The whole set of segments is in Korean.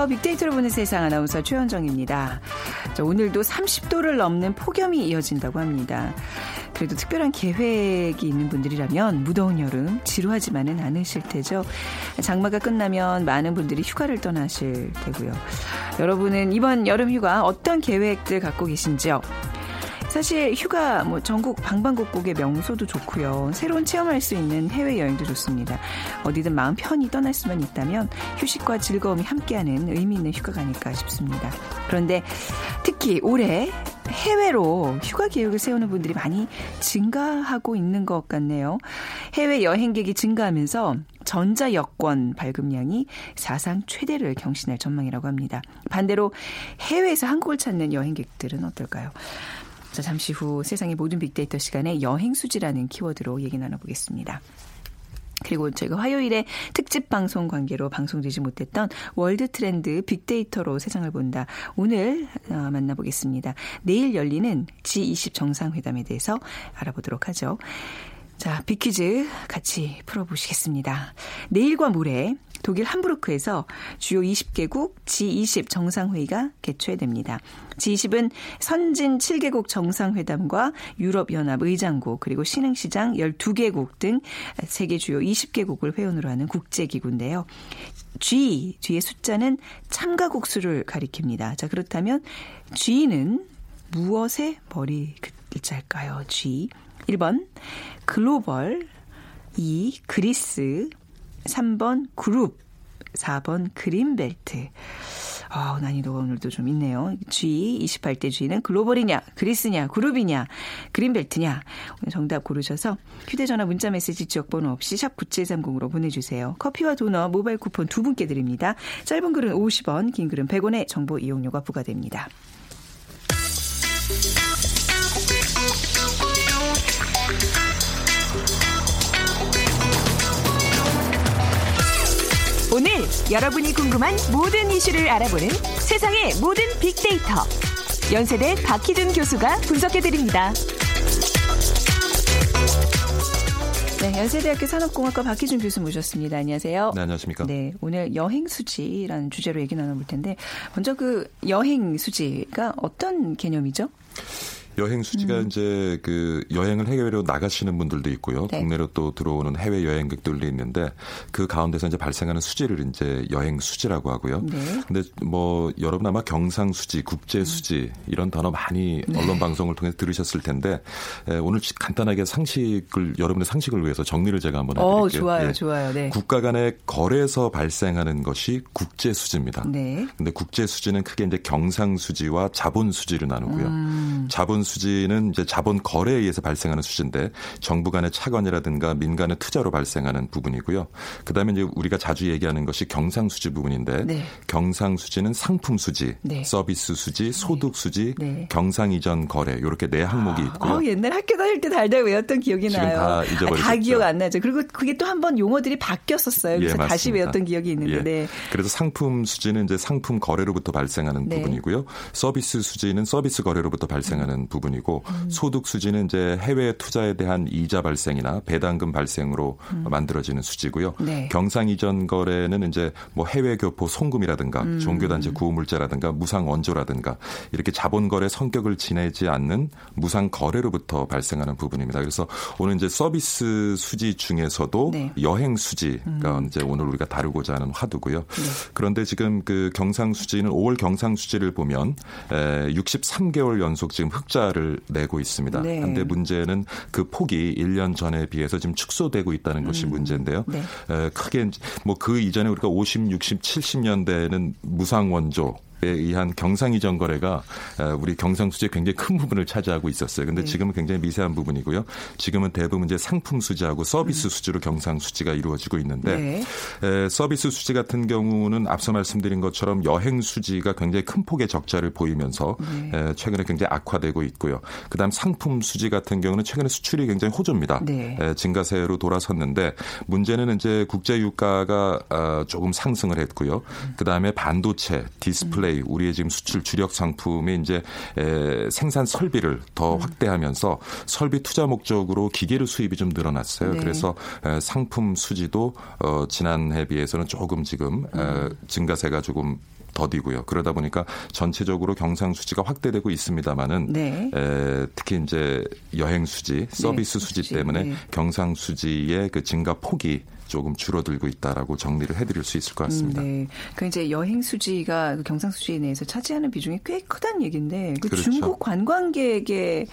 안녕하세요. 빅데이터로 보는 세상 아나운서 최현정입니다. 자, 오늘도 30도를 넘는 폭염이 이어진다고 합니다. 그래도 특별한 계획이 있는 분들이라면 무더운 여름 지루하지만은 않으실 테죠. 장마가 끝나면 많은 분들이 휴가를 떠나실 테고요. 여러분은 이번 여름 휴가 어떤 계획들 갖고 계신지요? 사실 휴가 뭐 전국 방방곡곡의 명소도 좋고요. 새로운 체험할 수 있는 해외 여행도 좋습니다. 어디든 마음 편히 떠날 수만 있다면 휴식과 즐거움이 함께하는 의미 있는 휴가가 아닐까 싶습니다. 그런데 특히 올해 해외로 휴가 계획을 세우는 분들이 많이 증가하고 있는 것 같네요. 해외 여행객이 증가하면서 전자 여권 발급량이 사상 최대를 경신할 전망이라고 합니다. 반대로 해외에서 한국을 찾는 여행객들은 어떨까요? 자, 잠시 후 세상의 모든 빅데이터 시간에 여행 수지라는 키워드로 얘기 나눠보겠습니다. 그리고 저희가 화요일에 특집 방송 관계로 방송되지 못했던 월드 트렌드 빅데이터로 세상을 본다. 오늘 어, 만나보겠습니다. 내일 열리는 G20 정상회담에 대해서 알아보도록 하죠. 자, 빅퀴즈 같이 풀어보시겠습니다. 내일과 모레 독일 함부르크에서 주요 20개국 G20 정상회의가 개최됩니다. G20은 선진 7개국 정상회담과 유럽연합 의장국 그리고 신흥시장 12개국 등 세계 주요 20개국을 회원으로 하는 국제기구인데요. G 뒤의 숫자는 참가국 수를 가리킵니다. 자 그렇다면 G는 무엇의 머리 글자일까요? G 1번 글로벌 2. 그리스 3번 그룹 4번 그린벨트 아, 난이도가 오늘도 좀 있네요. G, 28대 G는 글로벌이냐, 그리스냐, 그룹이냐, 그린벨트냐. 오늘 정답 고르셔서 휴대전화 문자메시지 지역번호 없이 샵 9730으로 보내주세요. 커피와 도넛 모바일 쿠폰 두 분께 드립니다. 짧은 글은 50원, 긴 글은 100원의 정보 이용료가 부과됩니다. 오늘 여러분이 궁금한 모든 이슈를 알아보는 세상의 모든 빅데이터. 연세대 박희준 교수가 분석해드립니다. 네, 연세대학교 산업공학과 박희준 교수 모셨습니다. 안녕하세요. 네, 안녕하십니까. 네, 오늘 여행 수지라는 주제로 얘기 나눠볼 텐데, 먼저 그 여행 수지가 어떤 개념이죠? 여행 수지가 음. 이제 그 여행을 해외로 나가시는 분들도 있고요. 네. 국내로 또 들어오는 해외 여행객들도 있는데 그 가운데서 이제 발생하는 수지를 이제 여행 수지라고 하고요. 네. 근데 뭐 여러분 아마 경상 수지, 국제 수지 이런 단어 많이 네. 언론 방송을 통해 서 들으셨을 텐데 에, 오늘 간단하게 상식을 여러분의 상식을 위해서 정리를 제가 한번 어, 해드릴게요. 어, 좋아요, 예. 좋아요. 네. 국가 간의 거래에서 발생하는 것이 국제 수지입니다. 네. 근데 국제 수지는 크게 이제 경상 수지와 자본 수지로 나누고요. 음. 자본 수지는 이제 자본 거래에 의해서 발생하는 수지인데 정부 간의 차관이라든가 민간의 투자로 발생하는 부분이고요. 그다음에 이제 우리가 자주 얘기하는 것이 경상 수지 부분인데 네. 경상 수지는 상품 수지, 네. 서비스 수지, 네. 소득 수지, 네. 경상 이전 거래 이렇게 네 항목이 있고요. 어, 옛날 학교 다닐 때 달달 외웠던 기억이 나요. 다 잊어버리셨죠. 아, 다 기억 안 나죠. 그리고 그게 또 한 번 용어들이 바뀌었었어요. 그래서 예, 다시 외웠던 기억이 있는데. 예. 네. 그래서 상품 수지는 이제 상품 거래로부터 발생하는 네. 부분이고요. 서비스 수지는 서비스 거래로부터 발생하는 부분. 부분이고 음. 소득 수지는 이제 해외 투자에 대한 이자 발생이나 배당금 발생으로 음. 만들어지는 수지고요. 네. 경상 이전 거래는 이제 뭐 해외 교포 송금이라든가 음. 종교단체 구호물자라든가 무상 원조라든가 이렇게 자본 거래 성격을 지내지 않는 무상 거래로부터 발생하는 부분입니다. 그래서 오늘 이제 서비스 수지 중에서도 네. 여행 수지가 음. 이제 오늘 우리가 다루고자 하는 화두고요. 네. 그런데 지금 그 경상 수지는 5월 경상 수지를 보면 63개월 연속 지금 흑자 를 성과를 내고 있습니다. 네. 그런데 문제는 그 폭이 1년 전에 비해서 지금 축소되고 있다는 것이 음. 문제인데요. 네. 에, 크게 뭐 그 이전에 우리가 50, 60, 70년대에는 무상 원조 에 의한 경상이전 거래가 우리 경상 수지의 굉장히 큰 부분을 차지하고 있었어요. 근데 네. 지금은 굉장히 미세한 부분이고요. 지금은 대부분 이제 상품 수지하고 서비스 음. 수지로 경상 수지가 이루어지고 있는데 네. 서비스 수지 같은 경우는 앞서 말씀드린 것처럼 여행 수지가 굉장히 큰 폭의 적자를 보이면서 네. 최근에 굉장히 악화되고 있고요. 그다음 상품 수지 같은 경우는 최근에 수출이 굉장히 호조입니다. 네. 증가세로 돌아섰는데 문제는 이제 국제 유가가 아, 조금 상승을 했고요. 음. 그다음에 반도체, 디스플레이 디스플레이 우리의 지금 수출 주력 상품의 이제 에, 생산 설비를 더 음. 확대하면서 설비 투자 목적으로 기계류 수입이 좀 늘어났어요. 네. 그래서 에, 상품 수지도 어, 지난해 비해서는 조금 지금 음. 에, 증가세가 조금 더디고요. 그러다 보니까 전체적으로 경상 수지가 확대되고 있습니다만은 네. 에, 특히 이제 여행 수지, 서비스 네, 수지 때문에 네. 경상 수지의 그 증가 폭이 조금 줄어들고 있다라고 정리를 해드릴 수 있을 것 같습니다. 음, 네. 그 이제 여행 수지가 그 경상 수지 내에서 차지하는 비중이 꽤 크다는 얘기인데 그 그렇죠. 중국 관광객의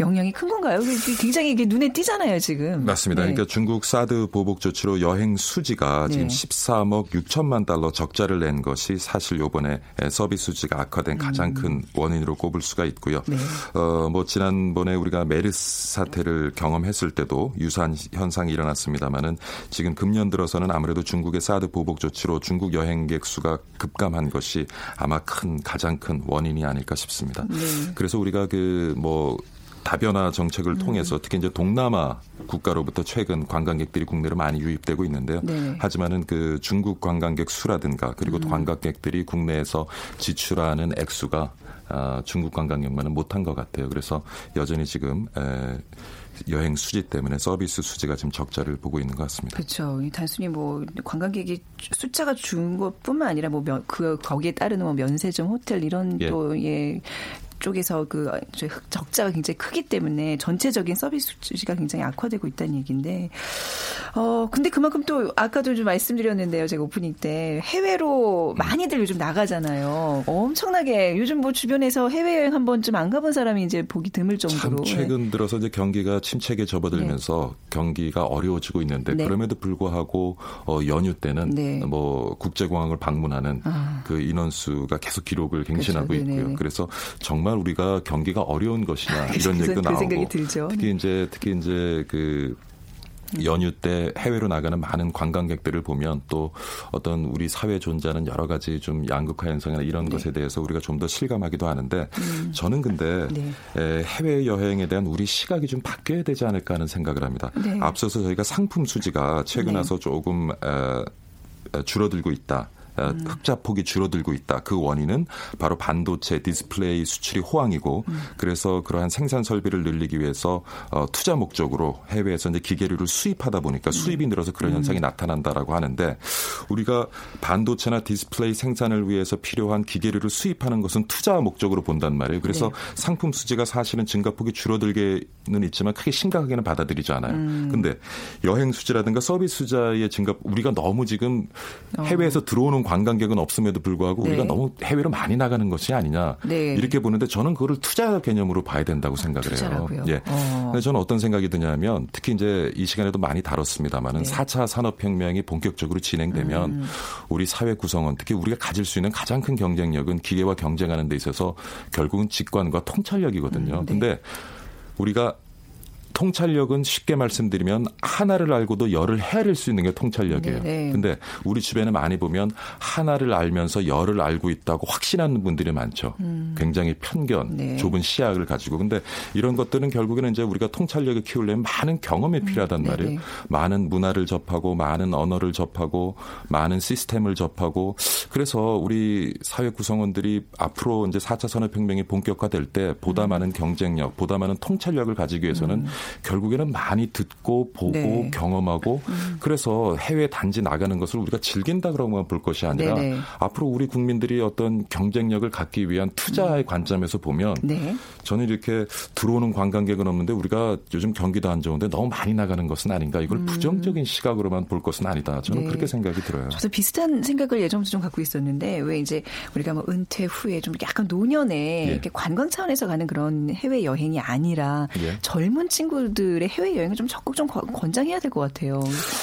영향이 큰 건가요? 굉장히 이게 눈에 띄잖아요 지금. 맞습니다. 네. 그러니까 중국 사드 보복 조치로 여행 수지가 네. 지금 13억 6천만 달러 적자를 낸 것이 사실 요번에 서비스 수지가 악화된 가장 음. 큰 원인으로 꼽을 수가 있고요. 네. 어뭐 지난번에 우리가 메르스 사태를 경험했을 때도 유사한 현상이 일어났습니다만은 지금 금년 들어서는 아무래도 중국의 사드 보복 조치로 중국 여행객 수가 급감한 것이 아마 큰 가장 큰 원인이 아닐까 싶습니다. 네. 그래서 우리가 그뭐 다변화 정책을 음. 통해서 특히 이제 동남아 국가로부터 최근 관광객들이 국내로 많이 유입되고 있는데요. 네. 하지만은 그 중국 관광객 수라든가 그리고 음. 관광객들이 국내에서 지출하는 액수가 아, 중국 관광객만은 못한 것 같아요. 그래서 여전히 지금 에, 여행 수지 때문에 서비스 수지가 지금 적자를 보고 있는 것 같습니다. 그렇죠. 단순히 뭐 관광객이 숫자가 준 것뿐만 아니라 뭐그 거기에 따르는 뭐 면세점, 호텔 이런 예. 또 예. 쪽에서 그 적자가 굉장히 크기 때문에 전체적인 서비스 수지가 굉장히 악화되고 있다는 얘기인데 어 근데 그만큼 또 아까도 좀 말씀드렸는데요 제가 오프닝 때 해외로 많이들 요즘 나가잖아요 엄청나게 요즘 뭐 주변에서 해외 여행 한 번쯤 안 가본 사람이 이제 보기 드물 정도로 참 최근 들어서 이제 경기가 침체기에 접어들면서 네. 경기가 어려워지고 있는데 네. 그럼에도 불구하고 어 연휴 때는 네. 뭐 국제공항을 방문하는 아. 그 인원수가 계속 기록을 갱신하고 그렇죠. 있고요 그래서 정말 정말 우리가 경기가 어려운 것이냐 이런 그 얘기도 나오고 그 특히 이제 특히 이제 그 연휴 때 해외로 나가는 많은 관광객들을 보면 또 어떤 우리 사회에 존재하는 여러 가지 좀 양극화 현상이나 이런 네. 것에 대해서 우리가 좀 더 실감하기도 하는데 음. 저는 근데 네. 해외 여행에 대한 우리 시각이 좀 바뀌어야 되지 않을까 하는 생각을 합니다. 네. 앞서서 저희가 상품 수지가 최근 네. 와서 조금 줄어들고 있다. 음. 흑자 폭이 줄어들고 있다. 그 원인은 바로 반도체 디스플레이 수출이 호황이고 음. 그래서 그러한 생산 설비를 늘리기 위해서 어, 투자 목적으로 해외에서 이제 기계류를 수입하다 보니까 수입이 늘어서 그런 음. 현상이 나타난다라고 하는데 우리가 반도체나 디스플레이 생산을 위해서 필요한 기계류를 수입하는 것은 투자 목적으로 본단 말이에요. 그래서 네. 상품 수지가 사실은 증가폭이 줄어들게는 있지만 크게 심각하게는 받아들이지 않아요. 음. 근데 여행 수지라든가 서비스 수자의 증가 우리가 너무 지금 어. 해외에서 들어오는 관광객은 없음에도 불구하고 네. 우리가 너무 해외로 많이 나가는 것이 아니냐 네. 이렇게 보는데 저는 그거를 투자 개념으로 봐야 된다고 생각을 투자라고요? 해요. 예. 어. 근데 저는 어떤 생각이 드냐면 특히 이제 이 시간에도 많이 다뤘습니다만은 네. 4차 산업혁명이 본격적으로 진행되면 음. 우리 사회 구성원 특히 우리가 가질 수 있는 가장 큰 경쟁력은 기계와 경쟁하는 데 있어서 결국은 직관과 통찰력이거든요. 음, 네. 근데 우리가 통찰력은 쉽게 말씀드리면 하나를 알고도 열을 헤아릴 수 있는 게 통찰력이에요. 네, 네. 근데 우리 주변에 많이 보면 하나를 알면서 열을 알고 있다고 확신하는 분들이 많죠. 음. 굉장히 편견, 네. 좁은 시야를 가지고. 근데 이런 것들은 결국에는 이제 우리가 통찰력을 키우려면 많은 경험이 음. 필요하단 말이에요. 네, 네. 많은 문화를 접하고 많은 언어를 접하고 많은 시스템을 접하고 그래서 우리 사회 구성원들이 앞으로 이제 4차 산업혁명이 본격화될 때 보다 음. 많은 경쟁력, 보다 많은 통찰력을 가지기 위해서는 음. 결국에는 많이 듣고 보고 네. 경험하고 음. 그래서 해외 단지 나가는 것을 우리가 즐긴다 그러면 볼 것이 아니라 네네. 앞으로 우리 국민들이 어떤 경쟁력을 갖기 위한 투자의 음. 관점에서 보면 네. 저는 이렇게 들어오는 관광객은 없는데 우리가 요즘 경기도 안 좋은데 너무 많이 나가는 것은 아닌가 이걸 음. 부정적인 시각으로만 볼 것은 아니다. 저는 네. 그렇게 생각이 들어요. 저도 비슷한 생각을 예전부터 좀 갖고 있었는데 왜 이제 우리가 뭐 은퇴 후에 좀 약간 노년에 예. 이렇게 관광 차원에서 가는 그런 해외 여행이 아니라 예. 젊은 친구 친구들의 해외 여행을 좀 적극 좀 권장해야 될 것 같아요.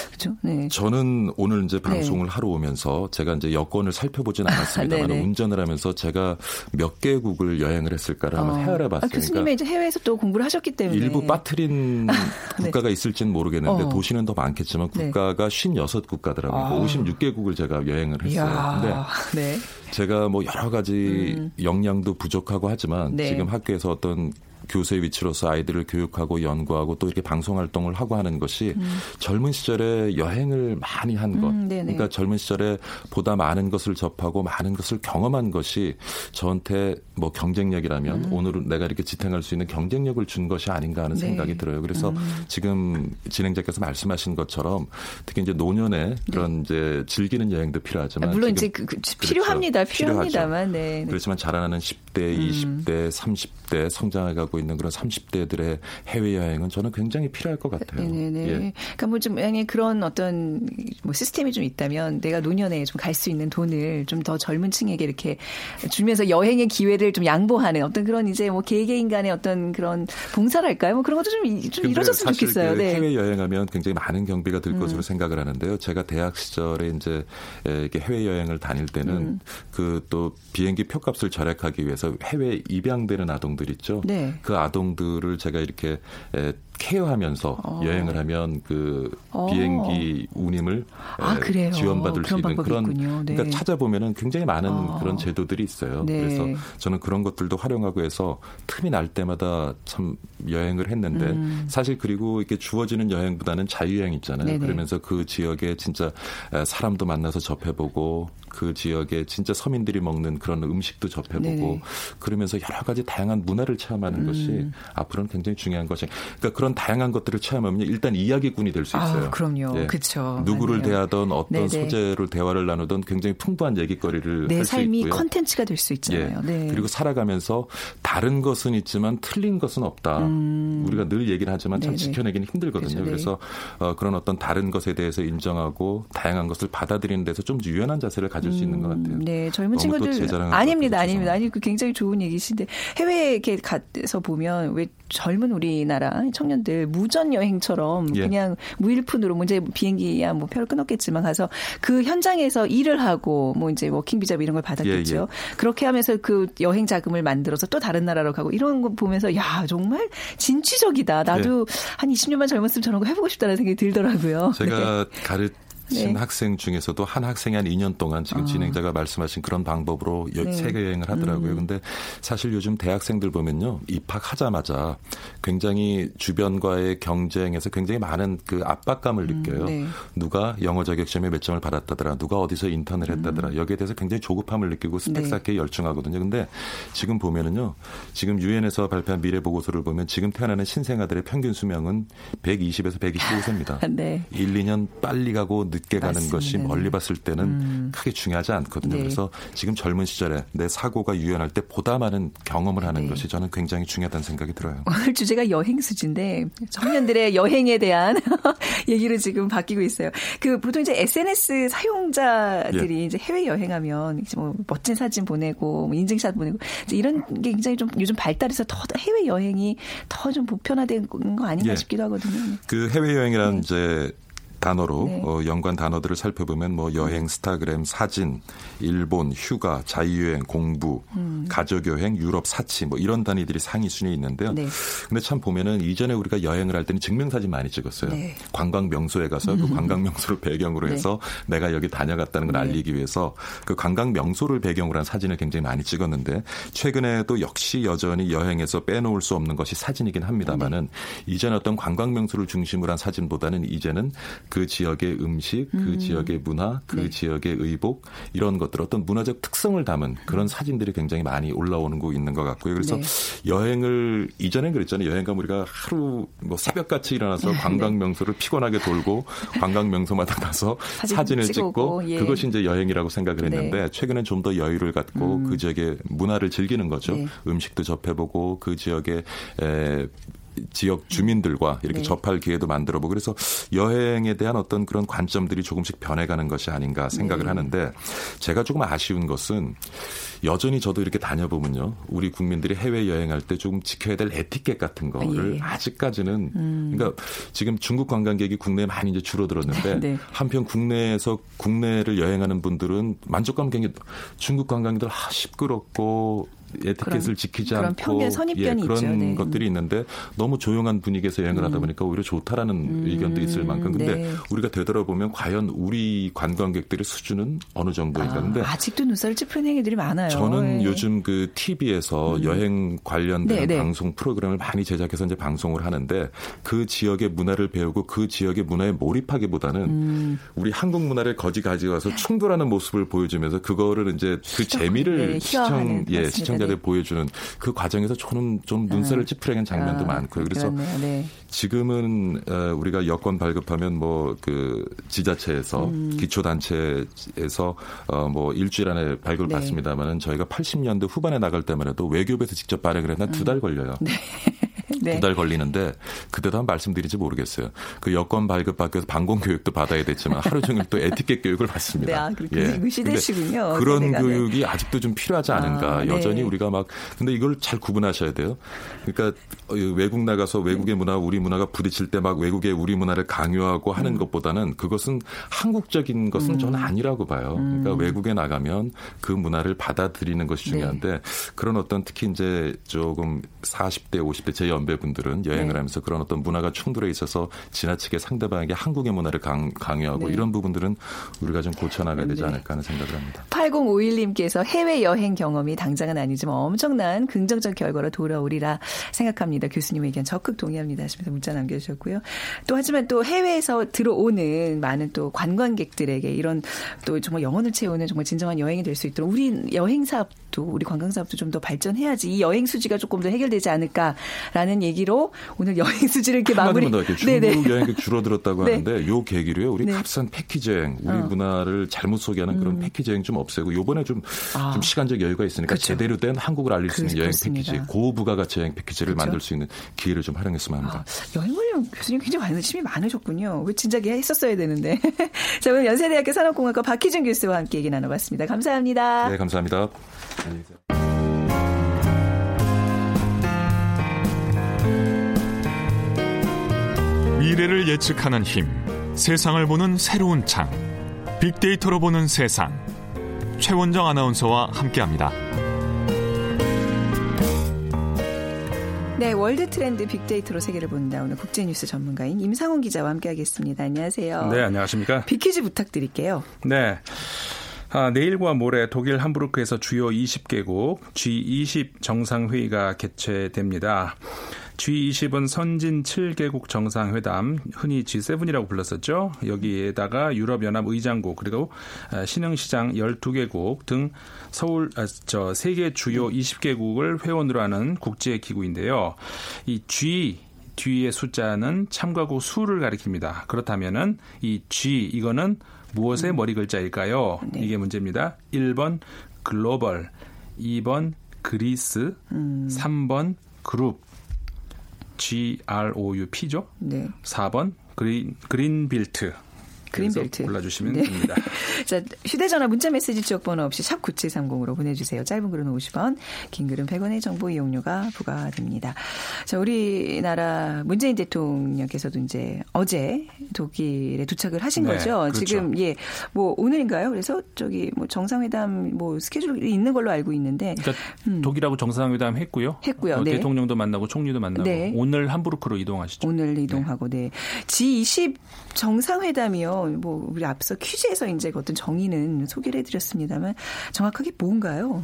그렇죠? 네. 저는 오늘 이제 방송을 네. 하러 오면서 제가 이제 여권을 살펴보진 않았습니다만 아, 운전을 하면서 제가 몇 개국을 여행을 했을까를 한번 어. 헤아려 봤어요. 아, 교수님이 그러니까 이제 해외에서 또 공부를 하셨기 때문에 일부 빠트린 네. 국가가 있을지는 모르겠는데 어. 도시는 더 많겠지만 네. 국가가 56 국가더라고요. 아. 56개국을 제가 여행을 했어요. 이야. 근데 네. 제가 뭐 여러 가지 음. 역량도 부족하고 하지만 네. 지금 학교에서 어떤 교수의 위치로서 아이들을 교육하고 연구하고 또 이렇게 방송 활동을 하고 하는 것이 음. 젊은 시절에 여행을 많이 한 것. 음, 그러니까 젊은 시절에 보다 많은 것을 접하고 많은 것을 경험한 것이 저한테 뭐 경쟁력이라면 음. 오늘은 내가 이렇게 지탱할 수 있는 경쟁력을 준 것이 아닌가 하는 네. 생각이 들어요. 그래서 음. 지금 진행자께서 말씀하신 것처럼 특히 이제 노년에 네. 그런 네. 이제 즐기는 여행도 필요하지만 아, 물론 이제 그, 그, 필요합니다. 그렇죠. 필요합니다만 네, 네. 그렇지만 자라나는 10대, 20대, 30대 성장해가고 있는 그런 30대들의 해외 여행은 저는 굉장히 필요할 것 같아요. 네네. 예. 그러니까 뭐좀 그런 어떤 뭐 시스템이 좀 있다면 내가 노년에 좀 갈 수 있는 돈을 좀 더 젊은 층에게 이렇게 주면서 여행의 기회를 좀 양보하는 어떤 그런 이제 뭐 개개인 간의 어떤 그런 봉사랄까요? 뭐 그런 것도 좀, 좀 이루어졌으면 좋겠어요. 그 네. 해외 여행하면 굉장히 많은 경비가 들 음. 것으로 생각을 하는데요. 제가 대학 시절에 이제 이렇게 해외 여행을 다닐 때는 음. 그 또 비행기 표값을 절약하기 위해서 해외 입양되는 아동들 있죠. 네. 그 아동들을 제가 이렇게 케어하면서 어. 여행을 하면 그 어. 비행기 운임을 아, 지원받을 수 있는 그런 네. 그러니까 찾아보면은 굉장히 많은 어. 그런 제도들이 있어요. 네. 그래서 저는 그런 것들도 활용하고 해서 틈이 날 때마다 참 여행을 했는데 음. 사실 그리고 이렇게 주어지는 여행보다는 자유여행 있잖아요. 네네. 그러면서 그 지역에 진짜 사람도 만나서 접해보고 그 지역에 진짜 서민들이 먹는 그런 음식도 접해보고 네네. 그러면서 여러 가지 다양한 문화를 체험하는 음. 것이 앞으로는 굉장히 중요한 것이 그러니까 그런 다양한 것들을 체험하면 일단 이야기꾼이 될 수 있어요. 아, 그럼요. 예. 그렇죠. 누구를 맞아요. 대하던 어떤 네네. 소재를 대화를 나누던 굉장히 풍부한 얘기거리를 내 삶이 있고요. 컨텐츠가 될 수 있잖아요. 예. 네. 그리고 살아가면서 다른 것은 있지만 틀린 것은 없다. 음. 우리가 늘 얘기를 하지만 참 네네. 지켜내기는 힘들거든요. 그렇죠. 네. 그래서 어, 그런 어떤 다른 것에 대해서 인정하고 다행한 것을 받아들이는 데서 좀 유연한 자세를 가질 수 있는 것 같아요. 음, 네, 젊은 친구들 아닙니다, 아닙니다. 아니 그 굉장히 좋은 얘기신데 해외에 가서 보면 왜 젊은 우리나라 청년 들 무전 여행처럼 예. 그냥 무일푼으로 뭐 이제 비행기야 뭐 표를 끊었겠지만 가서 그 현장에서 일을 하고 뭐 이제 워킹 비자 뭐 이런 걸 받았겠죠. 예, 예. 그렇게 하면서 그 여행 자금을 만들어서 또 다른 나라로 가고 이런 거 보면서 야 정말 진취적이다. 나도 예. 한 20년만 젊었으면 저런 거 해보고 싶다는 생각이 들더라고요. 제가 네. 가르 네. 학생 중에서도 한 학생이 한 2년 동안 지금 아. 진행자가 말씀하신 그런 방법으로 네. 세계 여행을 하더라고요. 음. 근데 사실 요즘 대학생들 보면요. 입학하자마자 굉장히 주변과의 경쟁에서 굉장히 많은 그 압박감을 음, 느껴요. 음. 네. 누가 영어 자격 시험에 몇 점을 받았다더라. 누가 어디서 인턴을 했다더라. 음. 여기에 대해서 굉장히 조급함을 느끼고 스펙 네. 쌓기에 열중하거든요. 근데 지금 보면은요. 지금 유엔에서 발표한 미래 보고서를 보면 지금 태어나는 신생아들의 평균 수명은 120에서 125세입니다. 네. 1, 2년 빨리 가고 늦게 가는 맞습니다. 것이 멀리 봤을 때는 음. 크게 중요하지 않거든요. 네. 그래서 지금 젊은 시절에 내 사고가 유연할 때 보다 많은 경험을 하는 네. 것이 저는 굉장히 중요하다는 생각이 들어요. 오늘 주제가 여행 수지인데 청년들의 여행에 대한 얘기를 지금 바뀌고 있어요. 그 보통 이제 SNS 사용자들이 예. 이제 해외 여행하면 뭐 멋진 사진 보내고 뭐 인증샷 보내고 이런 게 굉장히 좀 요즘 발달해서 더 해외 여행이 더 좀 보편화된 거 아닌가 예. 싶기도 하거든요. 그 해외 여행이라는 네. 이제 단어로 네. 어, 연관 단어들을 살펴보면 뭐 여행, 스타그램, 사진, 일본, 휴가, 자유여행, 공부, 음. 가족여행, 유럽 사치 뭐 이런 단위들이 상위 순위에 있는데요. 네. 근데 참 보면은 이전에 우리가 여행을 할 때는 증명사진 많이 찍었어요. 네. 관광 명소에 가서 그 관광 명소를 배경으로 네. 해서 내가 여기 다녀갔다는 걸 네. 알리기 위해서 그 관광 명소를 배경으로 한 사진을 굉장히 많이 찍었는데 최근에도 역시 여전히 여행에서 빼놓을 수 없는 것이 사진이긴 합니다만은 네. 이전 어떤 관광 명소를 중심으로 한 사진보다는 이제는 그 지역의 음식, 그 음. 지역의 문화, 그 네. 지역의 의복 이런 것들 어떤 문화적 특성을 담은 그런 사진들이 굉장히 많이 올라오는 거 있는 것 같고요. 그래서 네. 여행을 이전엔 그랬잖아요. 여행 가면 우리가 하루 뭐 새벽같이 일어나서 네. 관광 명소를 피곤하게 돌고 관광 명소마다 가서 사진 을 찍고 예. 그것이 이제 여행이라고 생각을 네. 했는데 최근엔 좀 더 여유를 갖고 음. 그 지역의 문화를 즐기는 거죠. 네. 음식도 접해보고 그 지역의 에, 지역 주민들과 이렇게 네. 접할 기회도 만들어 보고 그래서 여행에 대한 어떤 그런 관점들이 조금씩 변해가는 것이 아닌가 생각을 네. 하는데 제가 조금 아쉬운 것은 여전히 저도 이렇게 다녀보면요. 우리 국민들이 해외 여행할 때 조금 지켜야 될 에티켓 같은 거를 예. 아직까지는 음. 그러니까 지금 중국 관광객이 국내에 많이 이제 줄어들었는데 네. 한편 국내에서 국내를 여행하는 분들은 만족감 굉장히 중국 관광객들 아 시끄럽고 에티켓을 그런, 지키지 그런 않고 편견, 선입견이 예, 그런 네. 것들이 있는데 너무 조용한 분위기에서 여행을 하다 음. 보니까 오히려 좋다라는 음. 의견도 있을 만큼 근데 네. 우리가 되돌아보면 과연 우리 관광객들의 수준은 어느 정도인가 근데 아, 직도 눈살을 찌푸리는 얘기들이 많아요. 저는 네. 요즘 그 TV에서 음. 여행 관련된 네, 네. 방송 프로그램을 많이 제작해서 이제 방송을 하는데 그 지역의 문화를 배우고 그 지역의 문화에 몰입하기보다는 음. 우리 한국 문화를 거지 가져가서 충돌하는 모습을 보여주면서 그거를 이제 그 재미를 네, 시청 예 시청 자들 네. 보여주는 그 과정에서 저는 좀 눈살을 아. 찌푸리는 장면도 아, 많고요. 그래서 네. 지금은 어, 우리가 여권 발급하면 뭐 그 지자체에서 음. 기초 단체에서 어뭐 일주일 안에 발급을 네. 받습니다만은 저희가 80년대 후반에 나갈 때만 해도 외교부에서 직접 발행을 했나 두달 음. 걸려요. 네. 네. 두달 걸리는데 그때도 한 말씀드리지 모르겠어요. 그 여권 발급 받기 위해서 방공 교육도 받아야 됐지만 하루 종일 또 에티켓 교육을 받습니다. 네, 아, 예. 그 시대시군요. 그런 교육이 아직도 좀 필요하지 않은가. 아, 네. 여전히 우리가 막 근데 이걸 잘 구분하셔야 돼요. 그러니까 외국 나가서 외국의 문화, 우리 문화가 부딪힐 때 막 외국의 우리 문화를 강요하고 하는 음. 것보다는 그것은 한국적인 것은 음. 저는 아니라고 봐요. 그러니까 음. 외국에 나가면 그 문화를 받아들이는 것이 네. 중요한데 네. 그런 어떤 특히 이제 조금 40대, 50대 제 연배 분들은 여행을 네. 하면서 그런 어떤 문화가 충돌해 있어서 지나치게 상대방에게 한국의 문화를 강, 요하고 네. 이런 부분들은 우리가 좀 고쳐나가야 되지 네. 않을까 하는 생각을 합니다. 8051님께서 해외 여행 경험이 당장은 아니지만 엄청난 긍정적 결과로 돌아오리라 생각합니다. 교수님 의견 적극 동의합니다 하시면서 문자 남겨주셨고요. 또 하지만 또 해외에서 들어오는 많은 또 관광객들에게 이런 또 정말 영혼을 채우는 정말 진정한 여행이 될 수 있도록 우리 여행 사업도 우리 관광 사업도 좀 더 발전해야지 이 여행 수지가 조금 더 해결되지 않을까라는 얘기로 오늘 여행 수지를 이렇게 마무리. 더 중국 네네. 여행객 줄어들었다고 네. 하는데 요 계기로요. 우리 네. 값싼 패키지 여행, 우리 어. 문화를 잘못 소개하는 그런 음. 패키지 여행 좀 없애고 요번에 좀, 아. 좀 시간적 여유가 있으니까 그쵸. 제대로 된 한국을 알릴 수 있는 그, 여행 그렇습니다. 패키지, 고부가가치 여행 패키지를 그쵸? 만들 수 있는 기회를 좀 활용했으면 합니다. 아, 여행 관련 교수님 굉장히 관심이 많으셨군요. 왜 진작에 했었어야 되는데. 자, 오늘 연세대학교 산업공학과 박희준 교수와 함께 얘기 나눠봤습니다. 감사합니다. 네, 감사합니다. 안녕히 계세요. 미래를 예측하는 힘, 세상을 보는 새로운 창, 빅데이터로 보는 세상. 최원정 아나운서와 함께합니다. 네, World Trend 빅데이터로 세계를 본다. 오늘 국제뉴스 전문가인 임상훈 기자와 함께하겠습니다. 안녕하세요. 네, 안녕하십니까. 빅퀴즈 부탁드릴게요. 네. 아, 내일과 모레 독일 함부르크에서 주요 20개국 G20 정상회의가 개최됩니다. G20은 선진 7개국 정상회담, 흔히 G7이라고 불렀었죠. 여기에다가 유럽연합 의장국 그리고 아, 신흥시장 12개국 등 서울 아, 저 세계 주요 20개국을 회원으로 하는 국제 기구인데요. 이 G 뒤의 숫자는 참가국 수를 가리킵니다. 그렇다면은 이 G 이거는 무엇의 음. 머리 글자일까요? 네. 이게 문제입니다. 1번 글로벌, 2번 그리스, 음. 3번 그룹, GROUP죠. 네. 4번 그린 그린빌트. 그린벨트 골라주시면 네. 됩니다. 자, 휴대전화 문자메시지 지역번호 없이 샵 9730으로 보내주세요. 짧은 글은 50원, 긴 글은 100원의 정보 이용료가 부과됩니다. 자, 우리나라 문재인 대통령께서도 이제 어제 독일에 도착을 하신 네, 거죠. 그렇죠. 지금 예, 뭐 오늘인가요? 그래서 저기 뭐 정상회담 뭐 스케줄이 있는 걸로 알고 있는데 그러니까 음. 독일하고 정상회담 했고요. 했고요. 어, 네. 대통령도 만나고 총리도 만나고 네. 오늘 함부르크로 이동하시죠. 오늘 이동하고 네. G20 정상회담이요. 뭐 우리 앞서 퀴즈에서 이제 어떤 정의는 소개를 해드렸습니다만 정확하게 뭔가요?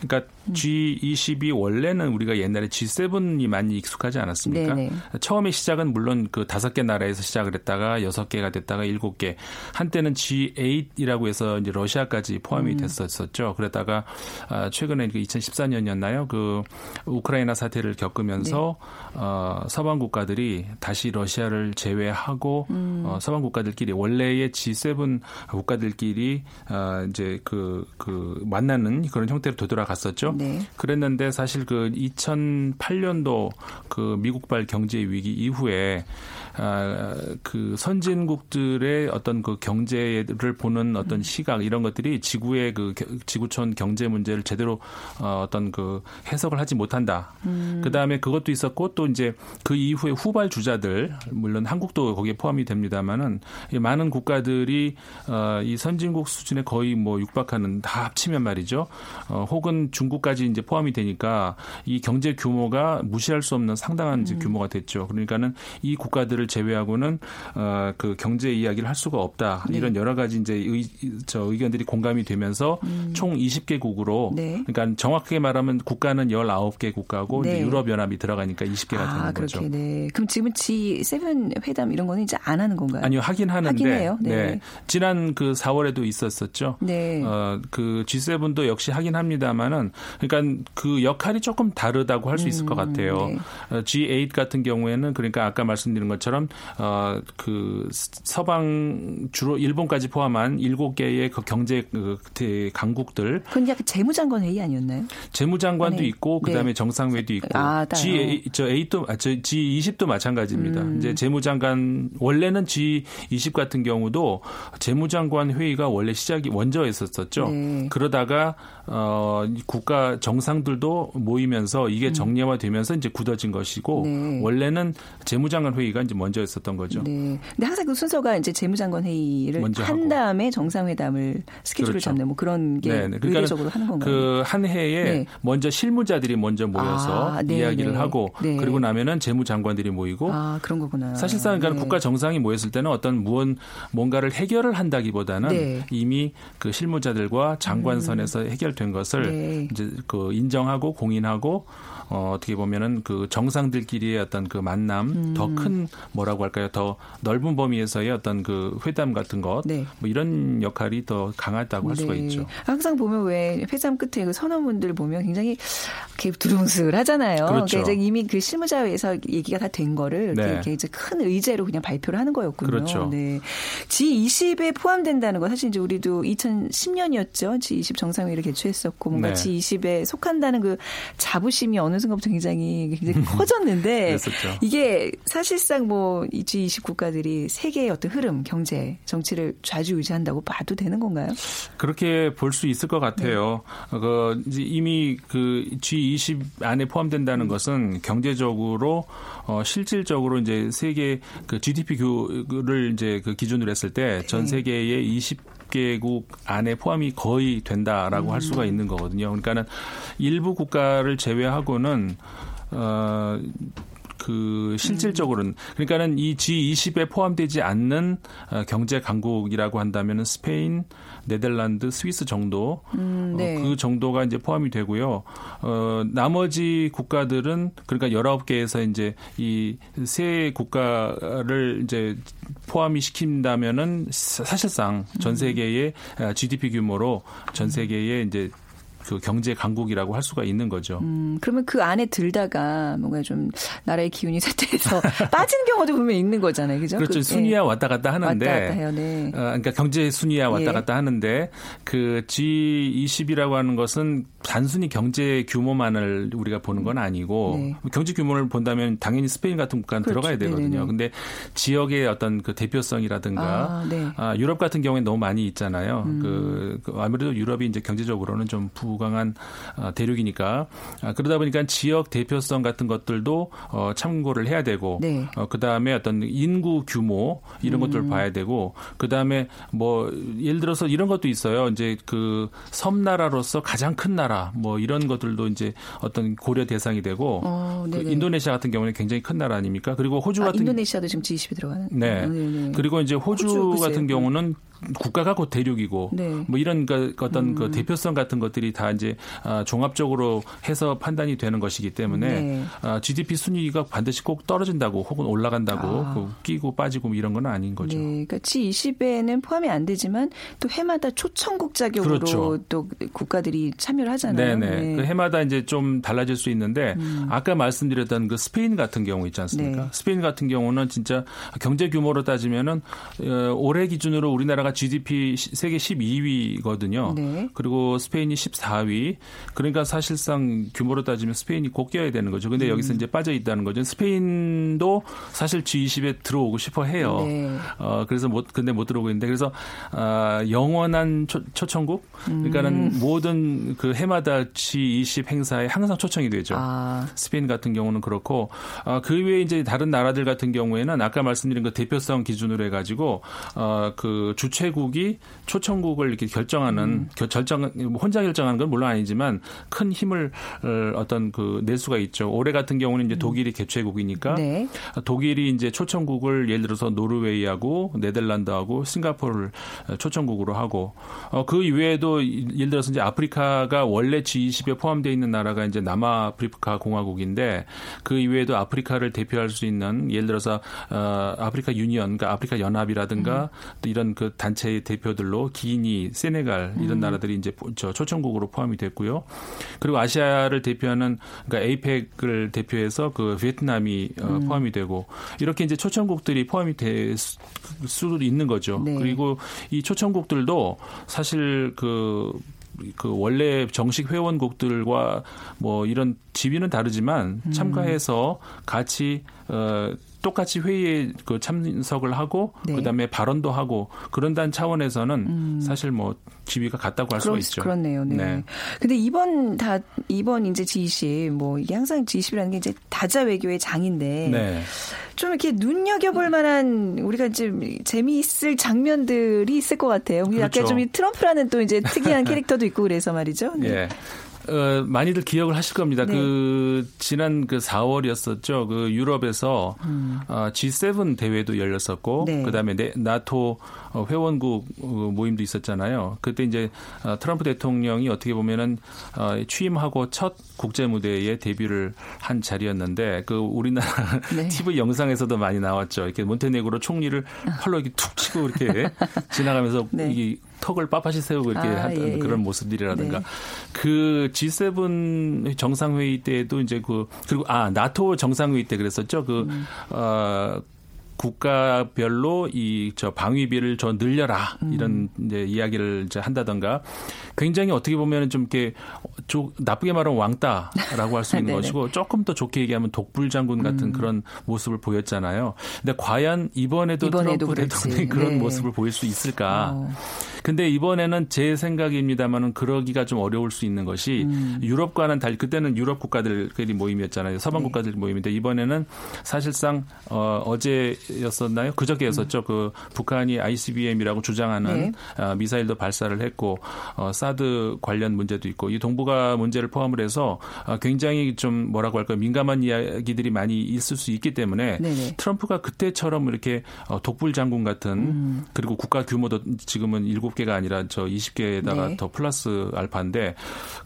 그러니까 G20이 원래는 우리가 옛날에 G7이 많이 익숙하지 않았습니까? 네네. 처음에 시작은 물론 그 다섯 개 나라에서 시작을 했다가 여섯 개가 됐다가 일곱 개 한때는 G8이라고 해서 이제 러시아까지 포함이 음. 됐었었죠. 그러다가 아, 최근에 2014년이었나요? 그 우크라이나 사태를 겪으면서 네. 어, 서방 국가들이 다시 러시아를 제외하고 음. 어, 서방 국가들끼리 원래 의 G7 국가들끼리 어, 이제 그, 그 만나는 그런 형태로 되돌아갔었죠. 네. 그랬는데 사실 그 2008년도 그 미국발 경제 위기 이후에 아, 그 선진국들의 어떤 그 경제를 보는 어떤 시각 이런 것들이 지구의 그 지구촌 경제 문제를 제대로 어, 어떤 그 해석을 하지 못한다. 음. 그 다음에 그것도 있었고 또 이제 그 이후에 후발 주자들 물론 한국도 거기에 포함이 됩니다만은 많은 국가들이 어, 이 선진국 수준에 거의 뭐 육박하는 다 합치면 말이죠. 어, 혹은 중국까지 이제 포함이 되니까 이 경제 규모가 무시할 수 없는 상당한 음. 규모가 됐죠. 그러니까는 이 국가들을 제외하고는 어, 그 경제 이야기를 할 수가 없다. 네. 이런 여러 가지 이제 의, 저 의견들이 공감이 되면서 음. 총 20개국으로 네. 그러니까 정확하게 말하면 국가는 19개 국가고 네. 이제 유럽 연합이 들어가니까 20개가 아, 되는 거죠. 그렇게, 네. 그럼 지금 G7 회담 이런 거는 이제 안 하는 건가요? 아니요, 하긴 하는데. 네. 네. 지난 그 4월에도 있었었죠. 네. 어, 그 G7도 역시 하긴 합니다만은 그러니까 그 역할이 조금 다르다고 할수 있을 음, 것 같아요. 네. 어, G8 같은 경우에는 그러니까 아까 말씀드린 것처럼 어, 그 서방 주로 일본까지 포함한 7개의 그 경제 그 강국들. 그건 약간 재무장관 회의 아니었나요? 재무장관도 네. 있고 그다음에 네. 정상회도 있고 아, G8 저 8도 아, 저 G20도 마찬가지입니다. 음. 이제 재무장관 원래는 G20 같은 경우도 재무장관 회의가 원래 시작이 먼저 했었었죠. 네. 그러다가 어 국가 정상들도 모이면서 이게 음. 정례화되면서 이제 굳어진 것이고 네. 원래는 재무장관 회의가 이제 먼저 했었던 거죠. 네. 근데 항상 그 순서가 이제 재무장관 회의를 한 하고. 다음에 정상회담을 스케줄을 그렇죠. 잡는 뭐 그런 게 네네. 그러니까 의례적으로 하는 건가요? 그 한 해에 네. 먼저 실무자들이 먼저 모여서 아, 네, 이야기를 네. 하고 그리고 나면은 재무장관들이 모이고 아, 그런 거구나. 사실상 그러니까 국가 정상이 모였을 때는 어떤 무언 뭔가를 해결을 한다기보다는 이미 그 실무자들과 장관선에서 음. 해결된 것을 이제 그 인정하고 공인하고 어, 어떻게 보면은 그 정상들끼리의 어떤 그 만남 음. 더큰 뭐라고 할까요? 더 넓은 범위에서의 어떤 그 회담 같은 것, 네. 뭐 이런 역할이 더 강하다고 할 네. 수가 있죠. 항상 보면 왜 회담 끝에 그 선언문들 보면 굉장히 이렇게 두루뭉술하잖아요. 그렇죠. 그러니까 이미 그 실무자회에서 얘기가 다 된 거를 네. 이렇게 이제 큰 의제로 그냥 발표를 하는 거였군요. 그렇죠. 네. G20에 포함된다는 거 사실 이제 우리도 2010년이었죠. G20 정상회의를 개최했었고 뭔가 네. G20에 속한다는 그 자부심이 어느 순간부터 굉장히 굉장히 커졌는데 이게 사실상 뭐이 G20 국가들이 세계의 어떤 흐름, 경제, 정치를 좌지우지한다고 봐도 되는 건가요? 그렇게 볼 수 있을 것 같아요. 네. 그 이미 그 G20 안에 포함된다는 음. 것은 경제적으로 어 실질적으로 이제 세계 그 GDP를 이제 그 기준으로 했을 때전 네. 세계의 20 개국 안에 포함이 거의 된다라고 음. 할 수가 있는 거거든요. 그러니까는 일부 국가를 제외하고는 어. 그 실질적으로는 그러니까는 이 G20에 포함되지 않는 어, 경제 강국이라고 한다면은 스페인, 네덜란드, 스위스 정도 음, 네. 어, 그 정도가 이제 포함이 되고요. 어 나머지 국가들은 그러니까 19개에서 이제 이 세 국가를 이제 포함이 시킨다면은 사실상 전 음. 세계의 GDP 규모로 전 세계의 이제 그 경제 강국이라고 할 수가 있는 거죠. 음, 그러면 그 안에 들다가 뭔가 좀 나라의 기운이 쇠퇴해서 빠지는 경우도 보면 있는 거잖아요. 그죠? 그렇죠. 그, 순위야 네. 왔다 갔다 하는데. 왔다 갔다 해요. 네. 어, 그러니까 경제 순위야 왔다 예. 갔다 하는데 그 G20이라고 하는 것은 단순히 경제 규모만을 우리가 보는 건 아니고 네. 경제 규모를 본다면 당연히 스페인 같은 국가는 그렇죠. 들어가야 되거든요. 네네네. 근데 지역의 어떤 그 대표성이라든가 아, 네. 아, 유럽 같은 경우에 너무 많이 있잖아요. 음. 그, 그 아무래도 유럽이 이제 경제적으로는 좀 부 강한 어, 대륙이니까 아, 그러다 보니까 지역 대표성 같은 것들도 어, 참고를 해야 되고 네. 어, 그 다음에 어떤 인구 규모 이런 음. 것들을 봐야 되고 그 다음에 뭐 예를 들어서 이런 것도 있어요. 이제 그 섬나라로서 가장 큰 나라 뭐 이런 것들도 이제 어떤 고려 대상이 되고 어, 그 인도네시아 같은 경우는 굉장히 큰 나라 아닙니까? 그리고 호주 아, 같은 인도네시아도 지금 G20에 들어가는. 네. 어, 네네. 그리고 이제 호주, 호주 같은 경우는 국가가 곧 대륙이고 네. 뭐 이런 그 어떤 그 음. 그 대표성 같은 것들이 다 이제 아, 종합적으로 해서 판단이 되는 것이기 때문에 네. 아, GDP 순위가 반드시 꼭 떨어진다고 혹은 올라간다고 아. 그 끼고 빠지고 뭐 이런 건 아닌 거죠. 네. 그러니까 G20에는 포함이 안 되지만 또 해마다 초청국 자격으로 그렇죠. 또 국가들이 참여를 하잖아요. 네네. 네. 그 해마다 이제 좀 달라질 수 있는데 음. 아까 말씀드렸던 그 스페인 같은 경우 있지 않습니까? 네. 스페인 같은 경우는 진짜 경제 규모로 따지면은 어, 올해 기준으로 우리나라가 GDP 세계 12위거든요. 네. 그리고 스페인이 14위. 그러니까 사실상 규모로 따지면 스페인이 꼭 껴야 되는 거죠. 근데 음. 여기서 이제 빠져 있다는 거죠. 스페인도 사실 G20에 들어오고 싶어 해요. 네. 어, 그래서 못 근데 못 들어오고 있는데 그래서 아, 영원한 초, 청국 그러니까는 음. 모든 그 해마다 G20 행사에 항상 초청이 되죠. 아. 스페인 같은 경우는 그렇고 아, 그 외에 이제 다른 나라들 같은 경우에는 아까 말씀드린 그 대표성 기준으로 해가지고 어, 그 주최 국이 초청국을 이렇게 결정하는 음. 결정 혼자 결정하는 건 물론 아니지만 큰 힘을 어, 어떤 그낼 수가 있죠. 올해 같은 경우는 이제 음. 독일이 개최국이니까 네. 독일이 이제 초청국을 예를 들어서 노르웨이하고 네덜란드하고 싱가포르를 초청국으로 하고 어, 그 이외에도 예를 들어서 이제 아프리카가 원래 G20에 포함되어 있는 나라가 이제 남아프리카 공화국인데 그 이외에도 아프리카를 대표할 수 있는 예를 들어서 어, 아프리카 유니언, 그러니까 아프리카 연합이라든가 음. 또 이런 그 단체의 대표들로 기니, 세네갈 이런 음. 나라들이 이제 저 초청국으로 포함이 됐고요. 그리고 아시아를 대표하는 그러니까 에이펙을 대표해서 그 베트남이 어, 음. 포함이 되고 이렇게 이제 초청국들이 포함이 될 수도 있는 거죠. 네. 그리고 이 초청국들도 사실 그그 원래 정식 회원국들과 뭐 이런 지위는 다르지만 음. 참가해서 같이 어 똑같이 회의에 그 참석을 하고 네. 그다음에 발언도 하고 그런다는 차원에서는 음. 사실 뭐 지위가 같다고 할 그렇, 수가 있죠. 그렇네요. 네. 네. 근데 이번 다 이번 이제 G20 뭐 이게 항상 G20이라는 게 이제 다자 외교의 장인데 네. 좀 이렇게 눈여겨볼 만한 우리가 좀 재미있을 장면들이 있을 것 같아요. 그렇죠. 약간 좀 트럼프라는 또 이제 특이한 캐릭터도 있고 그래서 말이죠. 네. 예. 어, 많이들 기억을 하실 겁니다. 네. 그 지난 그 4월이었었죠. 그 유럽에서 음. 어, G7 대회도 열렸었고 네. 그다음에 네, 나토 어, 회원국 어, 모임도 있었잖아요. 그때 이제 어, 트럼프 대통령이 어떻게 보면은 취임하고 첫 국제 무대에 데뷔를 한 자리였는데 그 우리나라 네. TV 영상에서도 많이 나왔죠. 이렇게 몬테네그로 총리를 이렇게 툭 치고 이렇게 지나가면서 네. 이게 턱을 빳빳이 세우고 이렇게 아, 하던 예, 예. 그런 모습들이라든가 네. 그 G7 정상회의 때도 이제 그 그리고 아 나토 정상회의 때 그랬었죠. 그 음. 어, 국가별로 이 저 방위비를 저 늘려라 음. 이런 이제 이야기를 이제 한다던가 굉장히 어떻게 보면은 좀 이렇게 조, 나쁘게 말하면 왕따라고 할 수 있는 것이고 조금 더 좋게 얘기하면 독불 장군 같은 음. 그런 모습을 보였잖아요. 근데 과연 이번에도, 이번에도 트럼프 그렇지. 대통령이 그런 네. 모습을 보일 수 있을까? 어. 근데 이번에는 제 생각입니다만은 그러기가 좀 어려울 수 있는 것이 음. 유럽과는 달 그때는 유럽 국가들끼리 모임이었잖아요. 서방 네. 국가들 모임인데 이번에는 사실상 어, 어제 였었나요? 그저께였었죠. 음. 그 북한이 ICBM이라고 주장하는 네. 어, 미사일도 발사를 했고 어, 사드 관련 문제도 있고 이 동북아 문제를 포함을 해서 어, 굉장히 좀 뭐라고 할까 민감한 이야기들이 많이 있을 수 있기 때문에 네네. 트럼프가 그때처럼 이렇게 어, 독불 장군 같은 음. 그리고 국가 규모도 지금은 일곱 개가 아니라 저 20개에다가 네. 더 플러스 알파인데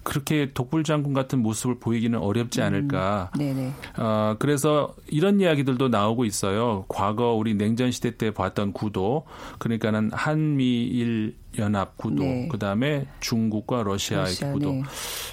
그렇게 독불 장군 같은 모습을 보이기는 어렵지 않을까. 음. 네네. 어, 그래서 이런 이야기들도 나오고 있어요. 과거 우리 냉전 시대 때 봤던 구도 그러니까는 한미일 연합 구도, 네. 그다음에 중국과 러시아의 러시아, 구도. 네.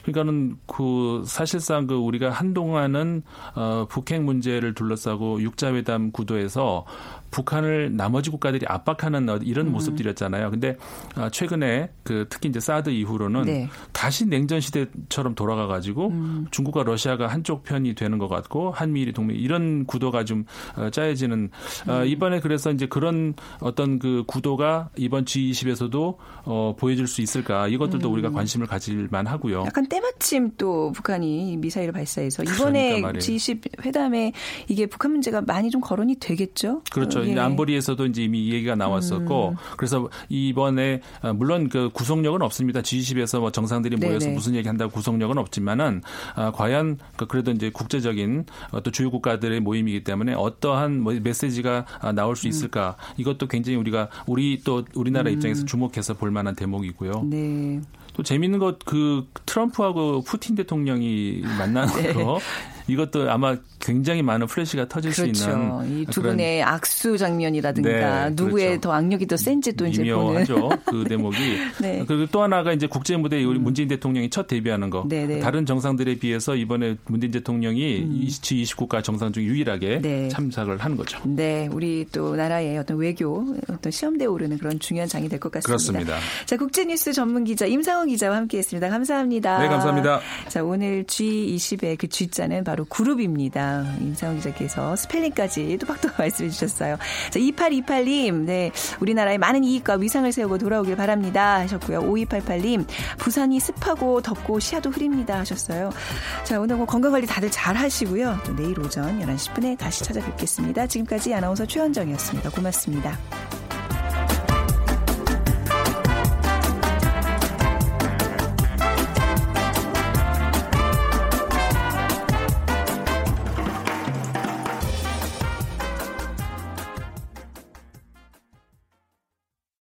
그러니까는 그 사실상 그 우리가 한동안은 어 북핵 문제를 둘러싸고 육자회담 구도에서 북한을 나머지 국가들이 압박하는 이런 음. 모습들이었잖아요. 근데 아, 최근에 그 특히 이제 사드 이후로는 네. 다시 냉전 시대처럼 돌아가 가지고 음. 중국과 러시아가 한쪽 편이 되는 것 같고 한미일이 동맹 이런 구도가 좀 어, 짜여지는 어, 음. 이번에 그래서 이제 그런 어떤 그 구도가 이번 G20에서도 어, 보여줄 수 있을까 이것들도 음. 우리가 관심을 가질 만하고요. 약간 때마침 또 북한이 미사일을 발사해서 이번에 그러니까 G20 회담에 이게 북한 문제가 많이 좀 거론이 되겠죠. 그렇죠. 예. 안보리에서도 이제 이미 얘기가 나왔었고 음. 그래서 이번에 어, 물론 그 구속력은 없습니다. G20에서 뭐 정상들이 모여서 네네. 무슨 얘기 한다고 구속력은 없지만은 아, 과연 그 그래도 이제 국제적인 또 주요 국가들의 모임이기 때문에 어떠한 뭐 메시지가 아, 나올 수 음. 있을까 이것도 굉장히 우리가 우리 또 우리나라 음. 입장에서 주목해서 볼 만한 대목이고요. 네. 또 재밌는 것 그 트럼프하고 푸틴 대통령이 만나는 네. 거 이것도 아마 굉장히 많은 플래시가 터질 그렇죠. 수 있는 이두 분의 악수 장면이라든가 네, 누구의 그렇죠. 더 악력이 더 센지 또 이제 미묘하죠. 그 대목이 네. 그리고 또 하나가 이제 국제 무대에 우리 음. 문재인 대통령이 첫 데뷔하는 거 네네. 네. 다른 정상들에 비해서 이번에 문재인 대통령이 음. G20국가 정상 중 유일하게 네. 참석을 하는 거죠. 네, 우리 또 나라의 어떤 외교 어떤 시험대에 오르는 그런 중요한 장이 될 것 같습니다. 그렇습니다. 자, 국제뉴스 전문 기자 임상원 기자와 함께했습니다. 감사합니다. 네, 감사합니다. 자, 오늘 G20의 그 G자는 바로 그룹입니다. 임상원 기자께서 스펠링까지 또박또 말씀해 주셨어요. 자, 2828님, 네, 우리나라의 많은 이익과 위상을 세우고 돌아오길 바랍니다 하셨고요. 5288님, 부산이 습하고 덥고 시야도 흐립니다 하셨어요. 자, 오늘 뭐 건강관리 다들 잘 하시고요. 또 내일 오전 11시 10분에 다시 찾아뵙겠습니다. 지금까지 아나운서 최현정이었습니다. 고맙습니다.